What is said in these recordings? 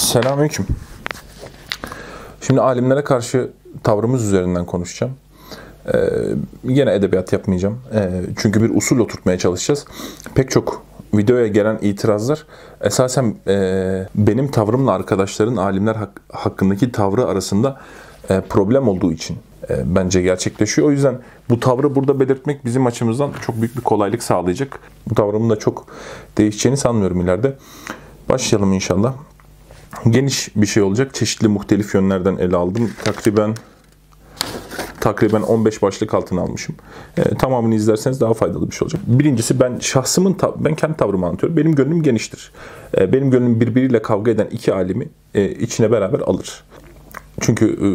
Selamünaleyküm. Şimdi alimlere karşı tavrımız üzerinden konuşacağım. Ee, yine edebiyat yapmayacağım. Ee, çünkü bir usul oturtmaya çalışacağız. Pek çok videoya gelen itirazlar esasen e, benim tavrımla arkadaşların alimler hak- hakkındaki tavrı arasında e, problem olduğu için e, bence gerçekleşiyor. O yüzden bu tavrı burada belirtmek bizim açımızdan çok büyük bir kolaylık sağlayacak. Bu tavrımın da çok değişeceğini sanmıyorum ileride. Başlayalım inşallah geniş bir şey olacak. Çeşitli muhtelif yönlerden ele aldım. Takriben takriben 15 başlık altına almışım. Ee, tamamını izlerseniz daha faydalı bir şey olacak. Birincisi ben şahsımın ben kendi tavrımı anlatıyorum. Benim gönlüm geniştir. Ee, benim gönlüm birbiriyle kavga eden iki alimi e, içine beraber alır. Çünkü e,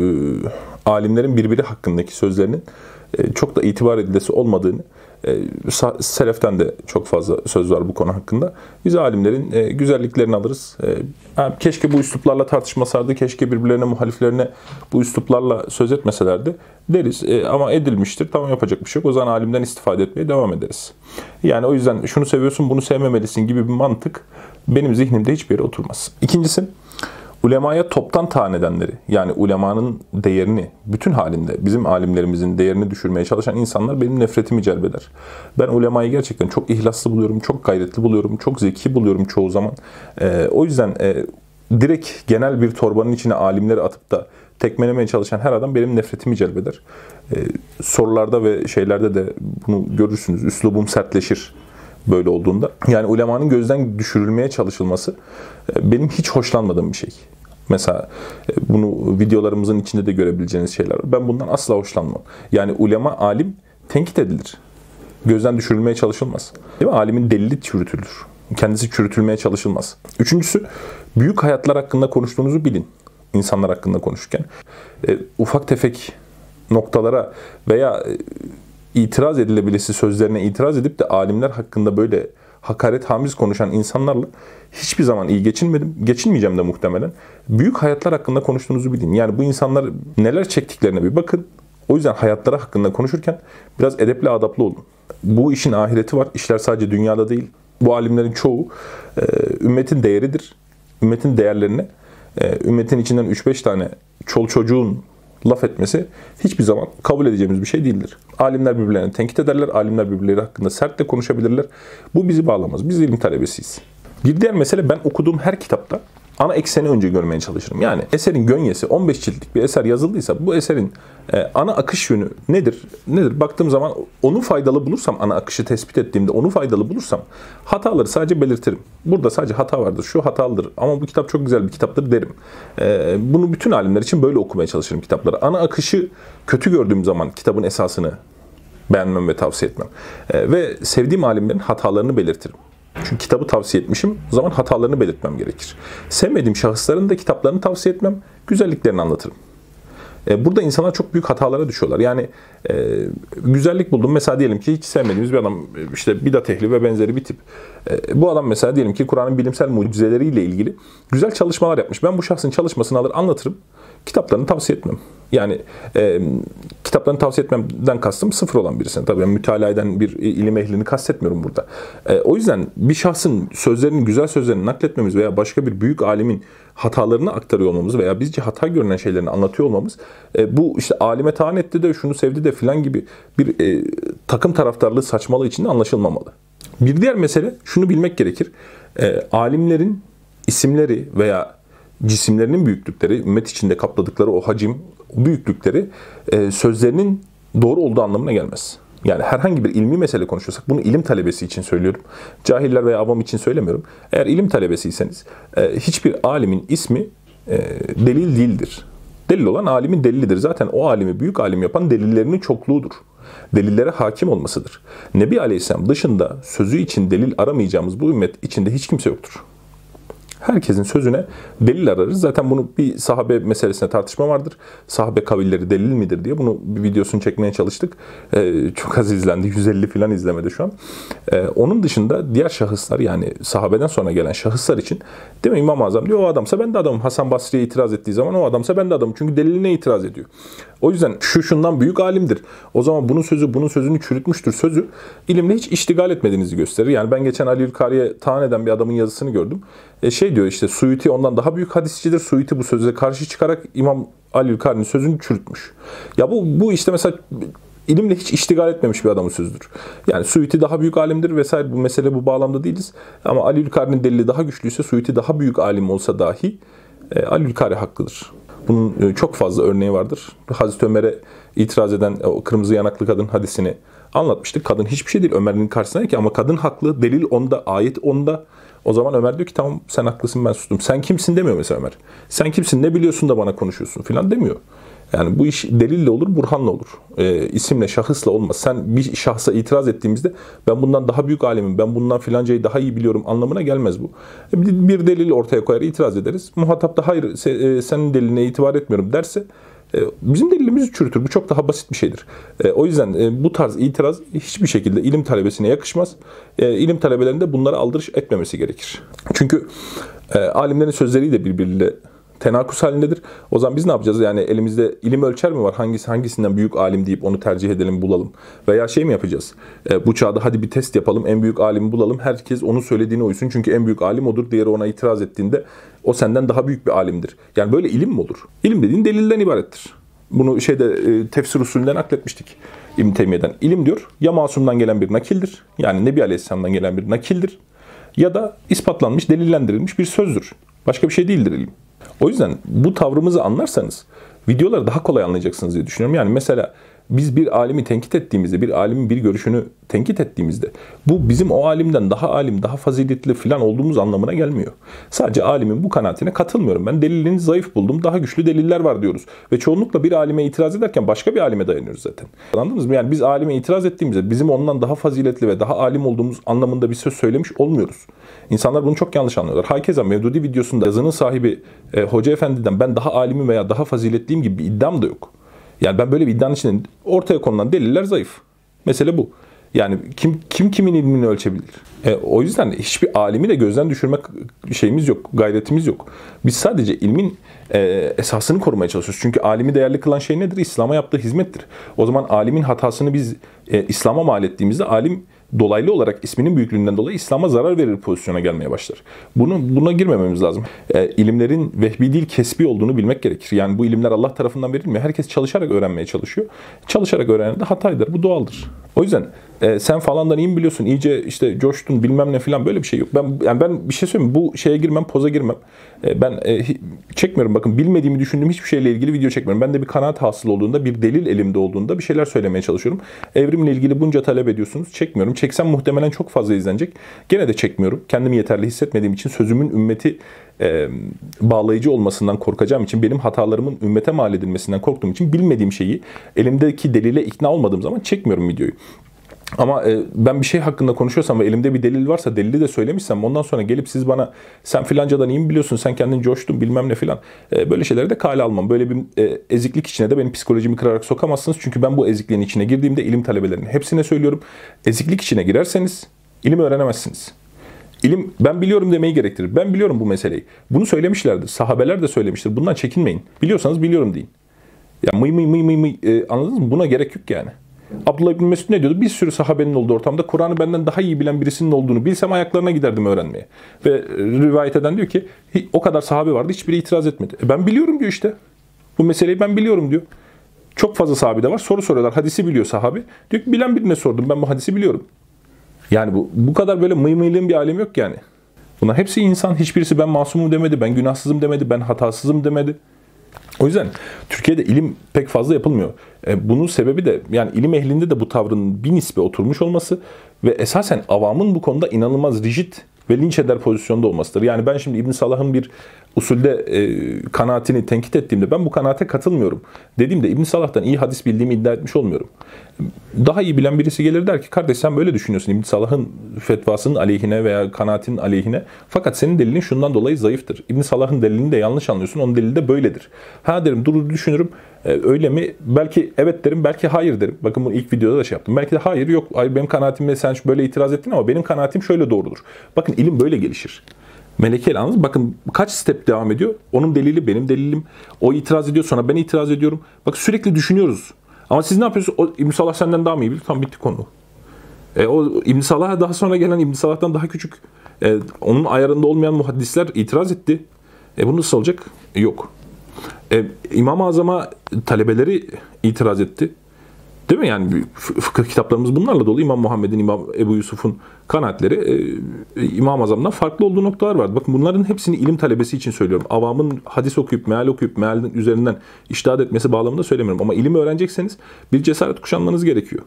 alimlerin birbiri hakkındaki sözlerinin e, çok da itibar edilesi olmadığını e, Seleften de çok fazla söz var bu konu hakkında. Biz alimlerin e, güzelliklerini alırız. E, keşke bu üsluplarla tartışmasaydı, keşke birbirlerine, muhaliflerine bu üsluplarla söz etmeselerdi deriz. E, ama edilmiştir, tamam yapacak bir şey yok. O zaman alimden istifade etmeye devam ederiz. Yani o yüzden şunu seviyorsun, bunu sevmemelisin gibi bir mantık benim zihnimde hiçbir yere oturmaz. İkincisi, ulemaya toptan tanedenleri yani ulemanın değerini bütün halinde bizim alimlerimizin değerini düşürmeye çalışan insanlar benim nefretimi celbeder. Ben ulemayı gerçekten çok ihlaslı buluyorum, çok gayretli buluyorum, çok zeki buluyorum çoğu zaman. Ee, o yüzden e, direkt genel bir torbanın içine alimleri atıp da tekmelemeye çalışan her adam benim nefretimi celbeder. Ee, sorularda ve şeylerde de bunu görürsünüz. Üslubum sertleşir böyle olduğunda. Yani ulemanın gözden düşürülmeye çalışılması e, benim hiç hoşlanmadığım bir şey. Mesela e, bunu videolarımızın içinde de görebileceğiniz şeyler var. Ben bundan asla hoşlanmam. Yani ulema alim tenkit edilir. Gözden düşürülmeye çalışılmaz. Değil mi? Alimin delili çürütülür. Kendisi çürütülmeye çalışılmaz. Üçüncüsü, büyük hayatlar hakkında konuştuğunuzu bilin. İnsanlar hakkında konuşurken. E, ufak tefek noktalara veya e, itiraz edilebilesi sözlerine itiraz edip de alimler hakkında böyle hakaret hamiz konuşan insanlarla hiçbir zaman iyi geçinmedim. Geçinmeyeceğim de muhtemelen. Büyük hayatlar hakkında konuştuğunuzu bilin. Yani bu insanlar neler çektiklerine bir bakın. O yüzden hayatları hakkında konuşurken biraz edepli adaplı olun. Bu işin ahireti var. İşler sadece dünyada değil. Bu alimlerin çoğu e, ümmetin değeridir. Ümmetin değerlerine e, ümmetin içinden 3-5 tane çol çocuğun laf etmesi hiçbir zaman kabul edeceğimiz bir şey değildir. Alimler birbirlerini tenkit ederler, alimler birbirleri hakkında sert de konuşabilirler. Bu bizi bağlamaz. Biz ilim talebesiyiz. Bir diğer mesele ben okuduğum her kitapta ana ekseni önce görmeye çalışırım. Yani eserin gönyesi 15 ciltlik bir eser yazıldıysa bu eserin e, ana akış yönü nedir? Nedir? Baktığım zaman onu faydalı bulursam, ana akışı tespit ettiğimde onu faydalı bulursam hataları sadece belirtirim. Burada sadece hata vardır, şu hatalıdır ama bu kitap çok güzel bir kitaptır derim. E, bunu bütün alimler için böyle okumaya çalışırım kitapları. Ana akışı kötü gördüğüm zaman kitabın esasını beğenmem ve tavsiye etmem. E, ve sevdiğim alimlerin hatalarını belirtirim. Çünkü kitabı tavsiye etmişim. O zaman hatalarını belirtmem gerekir. Sevmediğim şahısların da kitaplarını tavsiye etmem. Güzelliklerini anlatırım. E, Burada insanlar çok büyük hatalara düşüyorlar. Yani e, güzellik buldum. Mesela diyelim ki hiç sevmediğimiz bir adam e, işte bidat ehli ve benzeri bir tip. E, bu adam mesela diyelim ki Kur'an'ın bilimsel mucizeleriyle ilgili güzel çalışmalar yapmış. Ben bu şahsın çalışmasını alır anlatırım. Kitaplarını tavsiye etmem. Yani e, kitaplarını tavsiye etmemden kastım sıfır olan birisine. Tabii ben mütalaa eden bir ilim ehlini kastetmiyorum burada. E, o yüzden bir şahsın sözlerini, güzel sözlerini nakletmemiz veya başka bir büyük alimin hatalarını aktarıyor olmamız veya bizce hata görünen şeylerini anlatıyor olmamız e, bu işte alime taan etti de şunu sevdi de filan gibi bir e, takım taraftarlığı saçmalığı içinde anlaşılmamalı. Bir diğer mesele şunu bilmek gerekir. E, alimlerin isimleri veya cisimlerinin büyüklükleri, ümmet içinde kapladıkları o hacim, büyüklükleri e, sözlerinin doğru olduğu anlamına gelmez. Yani herhangi bir ilmi mesele konuşuyorsak bunu ilim talebesi için söylüyorum. Cahiller veya avam için söylemiyorum. Eğer ilim talebesiyseniz e, hiçbir alimin ismi e, delil değildir. Delil olan alimin delilidir. Zaten o alimi büyük alim yapan delillerinin çokluğudur. Delillere hakim olmasıdır. Nebi Aleyhisselam dışında sözü için delil aramayacağımız bu ümmet içinde hiç kimse yoktur. Herkesin sözüne delil ararız. Zaten bunu bir sahabe meselesine tartışma vardır. Sahabe kavilleri delil midir diye bunu bir videosunu çekmeye çalıştık. Ee, çok az izlendi. 150 falan izlemedi şu an. Ee, onun dışında diğer şahıslar yani sahabeden sonra gelen şahıslar için değil mi İmam-ı Azam diyor o adamsa ben de adamım. Hasan Basri'ye itiraz ettiği zaman o adamsa ben de adamım. Çünkü deliline itiraz ediyor. O yüzden şu şundan büyük alimdir. O zaman bunun sözü bunun sözünü çürütmüştür sözü ilimle hiç iştigal etmediğinizi gösterir. Yani ben geçen Ali Ülkari'ye taan eden bir adamın yazısını gördüm. E şey şey diyor işte Suyuti ondan daha büyük hadisçidir. Suyuti bu söze karşı çıkarak İmam Ali Karni'nin sözünü çürütmüş. Ya bu bu işte mesela ilimle hiç iştigal etmemiş bir adamın sözüdür. Yani Suyuti daha büyük alimdir vesaire bu mesele bu bağlamda değiliz. Ama Ali Ülkari'nin delili daha güçlüyse Suyuti daha büyük alim olsa dahi e, Ali Ülkari haklıdır. Bunun e, çok fazla örneği vardır. Hazreti Ömer'e itiraz eden o kırmızı yanaklı kadın hadisini anlatmıştık. Kadın hiçbir şey değil Ömer'in karşısında ki ama kadın haklı. Delil onda, ayet onda. O zaman Ömer diyor ki tamam sen haklısın ben sustum. Sen kimsin demiyor mesela Ömer. Sen kimsin ne biliyorsun da bana konuşuyorsun filan demiyor. Yani bu iş delille olur, burhanla olur. E, isimle, şahısla olmaz. Sen bir şahsa itiraz ettiğimizde ben bundan daha büyük alemim, ben bundan filancayı daha iyi biliyorum anlamına gelmez bu. E, bir delil ortaya koyar, itiraz ederiz. Muhatap da hayır e, senin deliline itibar etmiyorum derse bizim delilimizi çürütür. Bu çok daha basit bir şeydir. E, o yüzden e, bu tarz itiraz hiçbir şekilde ilim talebesine yakışmaz. E, ilim talebelerinde bunlara aldırış etmemesi gerekir. Çünkü e, alimlerin sözleri de birbiriyle tenakus halindedir. O zaman biz ne yapacağız? Yani elimizde ilim ölçer mi var? Hangisi hangisinden büyük alim deyip onu tercih edelim, bulalım. Veya şey mi yapacağız? E, bu çağda hadi bir test yapalım, en büyük alimi bulalım. Herkes onun söylediğine uysun. Çünkü en büyük alim odur. Diğeri ona itiraz ettiğinde o senden daha büyük bir alimdir. Yani böyle ilim mi olur? İlim dediğin delilden ibarettir. Bunu şeyde e, tefsir usulünden nakletmiştik. İbn Teymiye'den. İlim diyor ya masumdan gelen bir nakildir. Yani Nebi Aleyhisselam'dan gelen bir nakildir. Ya da ispatlanmış, delillendirilmiş bir sözdür. Başka bir şey değildir ilim. O yüzden bu tavrımızı anlarsanız videoları daha kolay anlayacaksınız diye düşünüyorum. Yani mesela biz bir alimi tenkit ettiğimizde, bir alimin bir görüşünü tenkit ettiğimizde bu bizim o alimden daha alim, daha faziletli falan olduğumuz anlamına gelmiyor. Sadece alimin bu kanaatine katılmıyorum. Ben delilini zayıf buldum, daha güçlü deliller var diyoruz. Ve çoğunlukla bir alime itiraz ederken başka bir alime dayanıyoruz zaten. Anladınız mı? Yani biz alime itiraz ettiğimizde bizim ondan daha faziletli ve daha alim olduğumuz anlamında bir söz söylemiş olmuyoruz. İnsanlar bunu çok yanlış anlıyorlar. Hakeza Mevdudi videosunda yazının sahibi e, Hoca Efendi'den ben daha alimim veya daha faziletliyim gibi bir iddiam da yok. Yani ben böyle bir iddianın içinde ortaya konulan deliller zayıf. Mesele bu. Yani kim kim kimin ilmini ölçebilir? E, o yüzden hiçbir alimi de gözden düşürmek şeyimiz yok, gayretimiz yok. Biz sadece ilmin e, esasını korumaya çalışıyoruz. Çünkü alimi değerli kılan şey nedir? İslam'a yaptığı hizmettir. O zaman alimin hatasını biz e, İslam'a mal ettiğimizde alim dolaylı olarak isminin büyüklüğünden dolayı İslam'a zarar verir pozisyona gelmeye başlar. Bunu buna girmememiz lazım. E, ilimlerin vehbi değil kesbi olduğunu bilmek gerekir. Yani bu ilimler Allah tarafından verilmiyor. Herkes çalışarak öğrenmeye çalışıyor. Çalışarak öğrenen de hataydır. Bu doğaldır. O yüzden e, sen falandan iyi mi biliyorsun? İyice işte coştun bilmem ne falan böyle bir şey yok. Ben yani ben bir şey söyleyeyim bu şeye girmem, poza girmem. E, ben e, çekmiyorum bakın bilmediğimi düşündüğüm hiçbir şeyle ilgili video çekmiyorum. Ben de bir kanaat hasıl olduğunda, bir delil elimde olduğunda bir şeyler söylemeye çalışıyorum. Evrimle ilgili bunca talep ediyorsunuz. Çekmiyorum. Çeksem muhtemelen çok fazla izlenecek. Gene de çekmiyorum. Kendimi yeterli hissetmediğim için sözümün ümmeti e, bağlayıcı olmasından korkacağım için, benim hatalarımın ümmete mal edilmesinden korktuğum için bilmediğim şeyi elimdeki delile ikna olmadığım zaman çekmiyorum videoyu. Ama e, ben bir şey hakkında konuşuyorsam ve elimde bir delil varsa delili de söylemişsem ondan sonra gelip siz bana sen filancadan iyi mi biliyorsun sen kendin coştun bilmem ne filan e, böyle şeyleri de kale almam. Böyle bir e, eziklik içine de benim psikolojimi kırarak sokamazsınız. Çünkü ben bu ezikliğin içine girdiğimde ilim talebelerinin hepsine söylüyorum. Eziklik içine girerseniz ilim öğrenemezsiniz. İlim ben biliyorum demeyi gerektirir. Ben biliyorum bu meseleyi. Bunu söylemişlerdir. Sahabeler de söylemiştir. Bundan çekinmeyin. Biliyorsanız biliyorum deyin. Ya mıy mıy mıy mıy mıy anladınız mı? Buna gerek yok yani. Abdullah bin Mesud ne diyordu? Bir sürü sahabenin olduğu ortamda Kur'an'ı benden daha iyi bilen birisinin olduğunu bilsem ayaklarına giderdim öğrenmeye. Ve e, rivayet eden diyor ki o kadar sahabe vardı hiçbiri itiraz etmedi. E ben biliyorum diyor işte. Bu meseleyi ben biliyorum diyor. Çok fazla sahabe de var. Soru soruyorlar. Hadisi biliyor sahabe. Diyor ki bilen birine sordum. Ben bu hadisi biliyorum. Yani bu, bu kadar böyle mıymıylığın bir alemi yok yani. Bunlar hepsi insan. Hiçbirisi ben masumum demedi, ben günahsızım demedi, ben hatasızım demedi. O yüzden Türkiye'de ilim pek fazla yapılmıyor. E, bunun sebebi de yani ilim ehlinde de bu tavrın bir nispe oturmuş olması ve esasen avamın bu konuda inanılmaz rigid ve linç eder pozisyonda olmasıdır. Yani ben şimdi İbn Salah'ın bir usulde e, kanaatini tenkit ettiğimde ben bu kanaate katılmıyorum. Dediğimde İbn Salah'tan iyi hadis bildiğimi iddia etmiş olmuyorum. Daha iyi bilen birisi gelir der ki kardeş sen böyle düşünüyorsun İbn Salah'ın fetvasının aleyhine veya kanaatin aleyhine. Fakat senin delilin şundan dolayı zayıftır. İbn Salah'ın delilini de yanlış anlıyorsun. Onun delili de böyledir. Ha derim durur düşünürüm. E, öyle mi? Belki evet derim, belki hayır derim. Bakın bunu ilk videoda da şey yaptım. Belki de hayır yok. Hayır benim kanaatimle sen böyle itiraz ettin ama benim kanaatim şöyle doğrudur. Bakın ilim böyle gelişir. Meleke anladınız Bakın kaç step devam ediyor. Onun delili benim delilim. O itiraz ediyor sonra ben itiraz ediyorum. Bak sürekli düşünüyoruz. Ama siz ne yapıyorsunuz? O İbn senden daha mı iyi bilir? Tam bitti konu. E, o İbn daha sonra gelen İbn daha küçük E, onun ayarında olmayan muhaddisler itiraz etti. E bu nasıl olacak? E, yok. E, İmam-ı Azam'a talebeleri itiraz etti. Değil mi? Yani fıkıh kitaplarımız bunlarla dolu. İmam Muhammed'in, İmam Ebu Yusuf'un kanaatleri e, İmam Azam'dan farklı olduğu noktalar vardı. Bakın bunların hepsini ilim talebesi için söylüyorum. Avamın hadis okuyup, meal okuyup, mealin üzerinden iştahat etmesi bağlamında söylemiyorum. Ama ilim öğrenecekseniz bir cesaret kuşanmanız gerekiyor.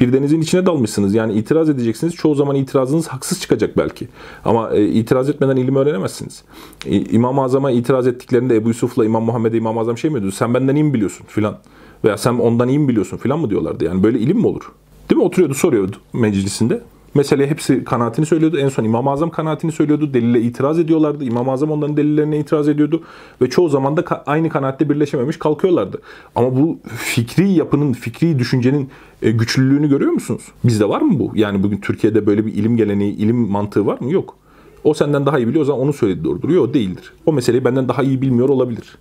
Bir denizin içine dalmışsınız. Yani itiraz edeceksiniz. Çoğu zaman itirazınız haksız çıkacak belki. Ama e, itiraz etmeden ilim öğrenemezsiniz. İmam-ı Azam'a itiraz ettiklerinde Ebu Yusuf'la İmam Muhammed'e İmam-ı Azam şey mi diyordu? Sen benden iyi mi biliyorsun filan. Veya sen ondan iyi mi biliyorsun filan mı diyorlardı. Yani böyle ilim mi olur? Değil mi? Oturuyordu soruyordu meclisinde. Meseleye hepsi kanaatini söylüyordu. En son İmam-ı Azam kanaatini söylüyordu. Delile itiraz ediyorlardı. İmam-ı Azam onların delillerine itiraz ediyordu. Ve çoğu zaman da aynı kanaatte birleşememiş kalkıyorlardı. Ama bu fikri yapının, fikri düşüncenin e, güçlülüğünü görüyor musunuz? Bizde var mı bu? Yani bugün Türkiye'de böyle bir ilim geleneği, ilim mantığı var mı? Yok. O senden daha iyi biliyor o zaman onu söyledi doğrudur. Yok değildir. O meseleyi benden daha iyi bilmiyor olabilir.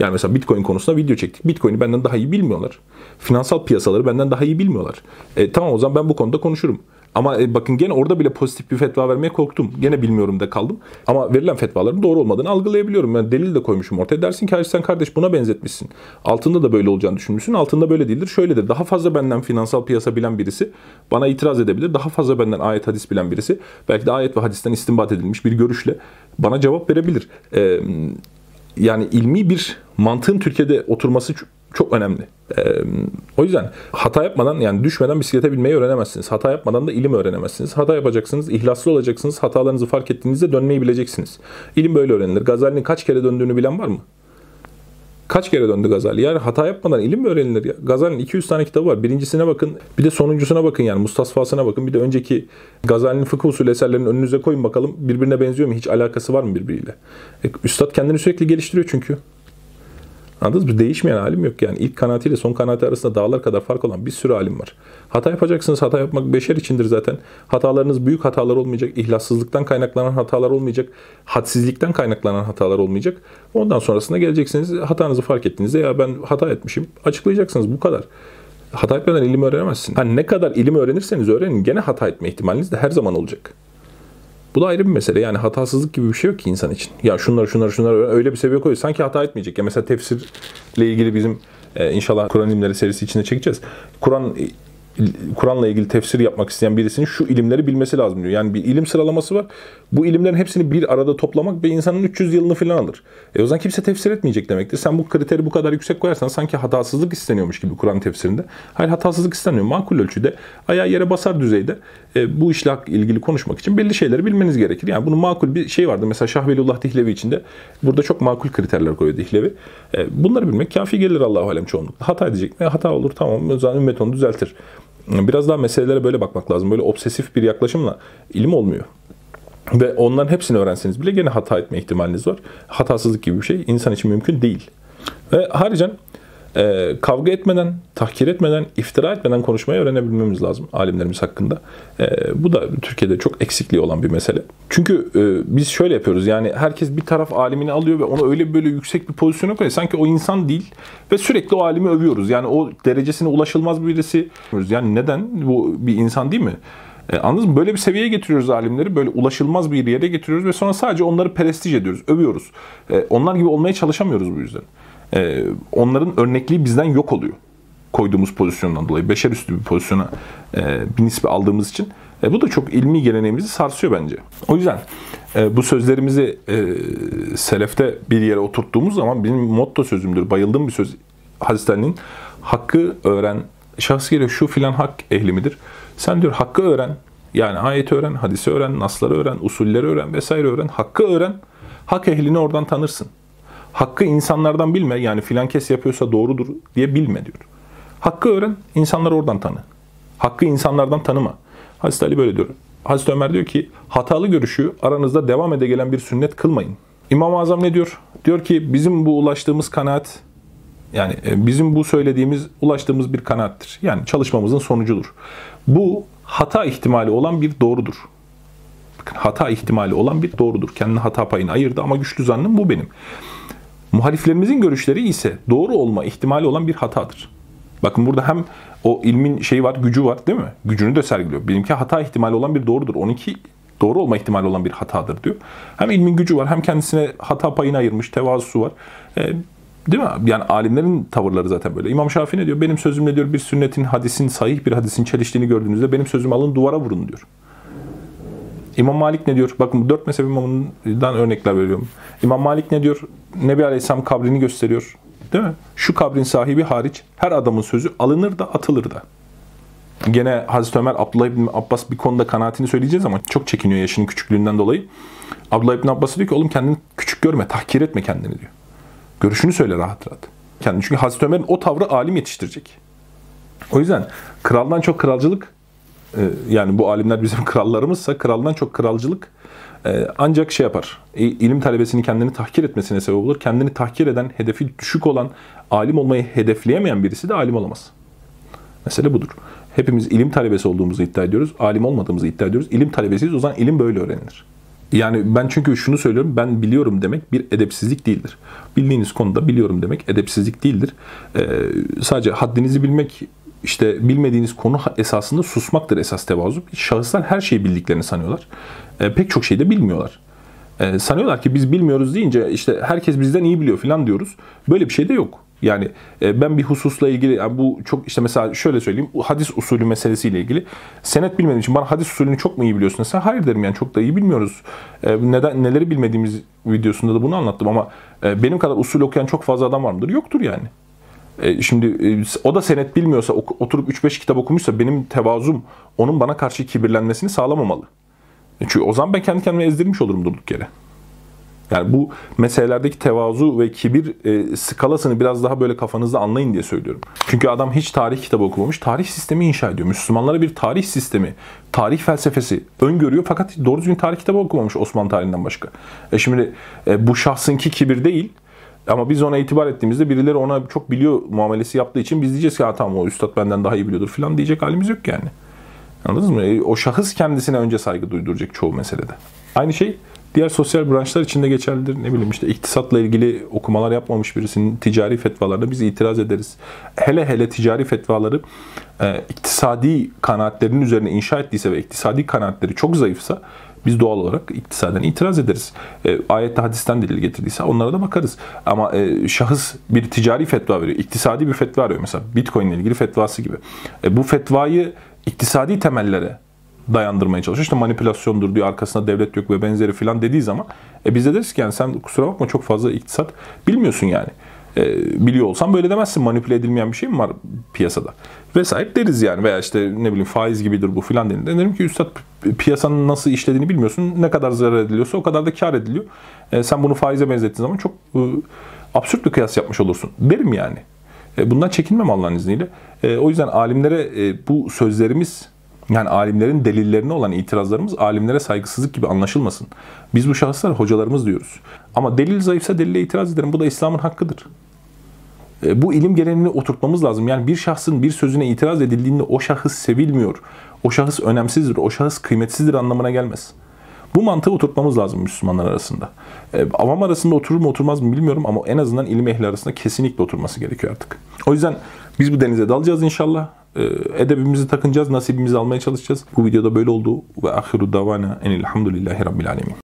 Yani mesela Bitcoin konusunda video çektik. Bitcoin'i benden daha iyi bilmiyorlar. Finansal piyasaları benden daha iyi bilmiyorlar. E, tamam o zaman ben bu konuda konuşurum. Ama e, bakın gene orada bile pozitif bir fetva vermeye korktum. Gene bilmiyorum da kaldım. Ama verilen fetvaların doğru olmadığını algılayabiliyorum. Ben delil de koymuşum ortaya. Dersin ki sen kardeş buna benzetmişsin. Altında da böyle olacağını düşünmüşsün. Altında böyle değildir. Şöyledir. Daha fazla benden finansal piyasa bilen birisi bana itiraz edebilir. Daha fazla benden ayet hadis bilen birisi belki de ayet ve hadisten istinbat edilmiş bir görüşle bana cevap verebilir. Ee, yani ilmi bir mantığın Türkiye'de oturması çok önemli. Ee, o yüzden hata yapmadan yani düşmeden bisiklete binmeyi öğrenemezsiniz. Hata yapmadan da ilim öğrenemezsiniz. Hata yapacaksınız, ihlaslı olacaksınız. Hatalarınızı fark ettiğinizde dönmeyi bileceksiniz. İlim böyle öğrenilir. Gazali'nin kaç kere döndüğünü bilen var mı? Kaç kere döndü Gazali? Yani hata yapmadan ilim mi öğrenilir ya? Gazali'nin 200 tane kitabı var. Birincisine bakın, bir de sonuncusuna bakın yani Mustasfasına bakın. Bir de önceki Gazali'nin fıkıh usulü eserlerini önünüze koyun bakalım. Birbirine benziyor mu? Hiç alakası var mı birbiriyle? E, Üstad kendini sürekli geliştiriyor çünkü. Anladınız mı? Değişmeyen alim yok yani. ilk kanaatiyle son kanaati arasında dağlar kadar fark olan bir sürü alim var. Hata yapacaksınız. Hata yapmak beşer içindir zaten. Hatalarınız büyük hatalar olmayacak. İhlassızlıktan kaynaklanan hatalar olmayacak. Hadsizlikten kaynaklanan hatalar olmayacak. Ondan sonrasında geleceksiniz. Hatanızı fark ettiğinizde ya ben hata etmişim. Açıklayacaksınız. Bu kadar. Hata etmeden ilim öğrenemezsin. Hani ne kadar ilim öğrenirseniz öğrenin gene hata etme ihtimaliniz de her zaman olacak. Bu da ayrı bir mesele. Yani hatasızlık gibi bir şey yok ki insan için. Ya şunları şunları şunları öyle bir seviye koyuyor. Sanki hata etmeyecek. Ya mesela tefsirle ilgili bizim e, inşallah Kur'an ilimleri serisi içinde çekeceğiz. Kur'an Kur'an'la ilgili tefsir yapmak isteyen birisinin şu ilimleri bilmesi lazım diyor. Yani bir ilim sıralaması var. Bu ilimlerin hepsini bir arada toplamak bir insanın 300 yılını falan alır. E o zaman kimse tefsir etmeyecek demektir. Sen bu kriteri bu kadar yüksek koyarsan sanki hatasızlık isteniyormuş gibi Kur'an tefsirinde. Hayır hatasızlık istenmiyor. Makul ölçüde ayağı yere basar düzeyde e, bu işle ilgili konuşmak için belli şeyleri bilmeniz gerekir. Yani bunun makul bir şey vardı. Mesela Şah Velullah Dihlevi içinde burada çok makul kriterler koyuyor Dihlevi. E, bunları bilmek kafi gelir Allahu alem çoğunlukla. Hata edecek mi? Hata olur tamam. O zaman ümmet onu düzeltir. Biraz daha meselelere böyle bakmak lazım. Böyle obsesif bir yaklaşımla ilim olmuyor. Ve onların hepsini öğrenseniz bile gene hata etme ihtimaliniz var. Hatasızlık gibi bir şey insan için mümkün değil. Ve haricen e, kavga etmeden, tahkir etmeden, iftira etmeden konuşmayı öğrenebilmemiz lazım alimlerimiz hakkında. E, bu da Türkiye'de çok eksikliği olan bir mesele. Çünkü e, biz şöyle yapıyoruz yani herkes bir taraf alimini alıyor ve onu öyle böyle yüksek bir pozisyona koyuyor. Sanki o insan değil ve sürekli o alimi övüyoruz. Yani o derecesine ulaşılmaz birisi. Yani neden? Bu bir insan değil mi? E, anladınız mı? Böyle bir seviyeye getiriyoruz alimleri. Böyle ulaşılmaz bir yere getiriyoruz ve sonra sadece onları prestij ediyoruz, övüyoruz. E, onlar gibi olmaya çalışamıyoruz bu yüzden e, onların örnekliği bizden yok oluyor. Koyduğumuz pozisyondan dolayı. Beşer üstü bir pozisyona e, bir nispi aldığımız için. E, bu da çok ilmi geleneğimizi sarsıyor bence. O yüzden e, bu sözlerimizi e, selefte bir yere oturttuğumuz zaman benim motto sözümdür. Bayıldığım bir söz. Hazreti Ali'nin hakkı öğren. Şahıs geliyor şu filan hak ehli midir? Sen diyor hakkı öğren. Yani ayeti öğren, hadisi öğren, nasları öğren, usulleri öğren vesaire öğren. Hakkı öğren. Hak ehlini oradan tanırsın. Hakkı insanlardan bilme yani filan kes yapıyorsa doğrudur diye bilme diyor. Hakkı öğren, insanları oradan tanı. Hakkı insanlardan tanıma. Hazreti Ali böyle diyor. Hazreti Ömer diyor ki hatalı görüşü aranızda devam ede gelen bir sünnet kılmayın. İmam-ı Azam ne diyor? Diyor ki bizim bu ulaştığımız kanaat yani e, bizim bu söylediğimiz ulaştığımız bir kanaattir. Yani çalışmamızın sonucudur. Bu hata ihtimali olan bir doğrudur. Bakın hata ihtimali olan bir doğrudur. Kendine hata payını ayırdı ama güçlü zannım bu benim. Muhaliflerimizin görüşleri ise doğru olma ihtimali olan bir hatadır. Bakın burada hem o ilmin şeyi var, gücü var değil mi? Gücünü de sergiliyor. Benimki hata ihtimali olan bir doğrudur. 12 doğru olma ihtimali olan bir hatadır diyor. Hem ilmin gücü var hem kendisine hata payını ayırmış, tevazusu var. E, değil mi? Yani alimlerin tavırları zaten böyle. İmam Şafii ne diyor? Benim sözümle diyor bir sünnetin, hadisin, sahih bir hadisin çeliştiğini gördüğünüzde benim sözümü alın duvara vurun diyor. İmam Malik ne diyor? Bakın bu dört mezhep imamından örnekler veriyorum. İmam Malik ne diyor? Nebi Aleyhisselam kabrini gösteriyor. Değil mi? Şu kabrin sahibi hariç her adamın sözü alınır da atılır da. Gene Hazreti Ömer Abdullah İbni Abbas bir konuda kanaatini söyleyeceğiz ama çok çekiniyor yaşının küçüklüğünden dolayı. Abdullah İbni Abbas diyor ki oğlum kendini küçük görme, tahkir etme kendini diyor. Görüşünü söyle rahat rahat. Kendini. Çünkü Hazreti Ömer'in o tavrı alim yetiştirecek. O yüzden kraldan çok kralcılık e, yani bu alimler bizim krallarımızsa kraldan çok kralcılık e, ancak şey yapar. İlim talebesini kendini tahkir etmesine sebep olur. Kendini tahkir eden, hedefi düşük olan, alim olmayı hedefleyemeyen birisi de alim olamaz. Mesele budur. Hepimiz ilim talebesi olduğumuzu iddia ediyoruz. Alim olmadığımızı iddia ediyoruz. İlim talebesiyiz. O zaman ilim böyle öğrenilir. Yani ben çünkü şunu söylüyorum. Ben biliyorum demek bir edepsizlik değildir. Bildiğiniz konuda biliyorum demek edepsizlik değildir. Ee, sadece haddinizi bilmek işte bilmediğiniz konu esasında susmaktır esas tevazu. Şahıslar her şeyi bildiklerini sanıyorlar. E, pek çok şey de bilmiyorlar. E, sanıyorlar ki biz bilmiyoruz deyince işte herkes bizden iyi biliyor falan diyoruz. Böyle bir şey de yok. Yani e, ben bir hususla ilgili yani bu çok işte mesela şöyle söyleyeyim hadis usulü meselesiyle ilgili senet bilmediğim için bana hadis usulünü çok mu iyi biliyorsun sen hayır derim yani çok da iyi bilmiyoruz. E, neden neleri bilmediğimiz videosunda da bunu anlattım ama e, benim kadar usul okuyan çok fazla adam var mıdır? Yoktur yani. Şimdi o da senet bilmiyorsa oturup 3-5 kitap okumuşsa benim tevazum onun bana karşı kibirlenmesini sağlamamalı. Çünkü o zaman ben kendi kendime ezdirmiş olurum durduk yere. Yani bu meselelerdeki tevazu ve kibir e, skalasını biraz daha böyle kafanızda anlayın diye söylüyorum. Çünkü adam hiç tarih kitabı okumamış, tarih sistemi inşa ediyor. Müslümanlara bir tarih sistemi, tarih felsefesi öngörüyor fakat doğru düzgün tarih kitabı okumamış Osmanlı tarihinden başka. E şimdi e, bu şahsınki kibir değil, ama biz ona itibar ettiğimizde birileri ona çok biliyor muamelesi yaptığı için biz diyeceğiz ki tamam o üstad benden daha iyi biliyordur falan diyecek halimiz yok yani. Anladınız mı? E, o şahıs kendisine önce saygı duyduracak çoğu meselede. Aynı şey diğer sosyal branşlar içinde geçerlidir. Ne bileyim işte iktisatla ilgili okumalar yapmamış birisinin ticari fetvalarına biz itiraz ederiz. Hele hele ticari fetvaları e, iktisadi kanaatlerinin üzerine inşa ettiyse ve iktisadi kanaatleri çok zayıfsa biz doğal olarak iktisaden itiraz ederiz. E, ayette hadisten delil getirdiyse onlara da bakarız. Ama e, şahıs bir ticari fetva veriyor. iktisadi bir fetva veriyor. Mesela Bitcoin ile ilgili fetvası gibi. E, bu fetvayı iktisadi temellere dayandırmaya çalışıyor. İşte manipülasyondur diyor arkasında devlet yok ve benzeri filan dediği zaman e biz de deriz ki yani sen kusura bakma çok fazla iktisat bilmiyorsun yani. E, biliyor olsan böyle demezsin manipüle edilmeyen bir şey mi var piyasada? Vesaire deriz yani veya işte ne bileyim faiz gibidir bu filan denir. Derim ki üstad piyasanın nasıl işlediğini bilmiyorsun. Ne kadar zarar ediliyorsa o kadar da kar ediliyor. E, sen bunu faize benzettiğin zaman çok e, absürt bir kıyas yapmış olursun. Derim yani. E, bundan çekinmem Allah'ın izniyle. E, o yüzden alimlere e, bu sözlerimiz yani alimlerin delillerine olan itirazlarımız alimlere saygısızlık gibi anlaşılmasın. Biz bu şahıslar hocalarımız diyoruz. Ama delil zayıfsa delile itiraz ederim. Bu da İslam'ın hakkıdır. E, bu ilim geleneğini oturtmamız lazım. Yani bir şahsın bir sözüne itiraz edildiğinde o şahıs sevilmiyor, o şahıs önemsizdir, o şahıs kıymetsizdir anlamına gelmez. Bu mantığı oturtmamız lazım Müslümanlar arasında. E, avam arasında oturur mu oturmaz mı bilmiyorum ama en azından ilim ehli arasında kesinlikle oturması gerekiyor artık. O yüzden biz bu denize dalacağız inşallah. E, edebimizi takınacağız, nasibimizi almaya çalışacağız. Bu videoda böyle oldu. Ve ahiru davana enilhamdülillahi rabbil alemin.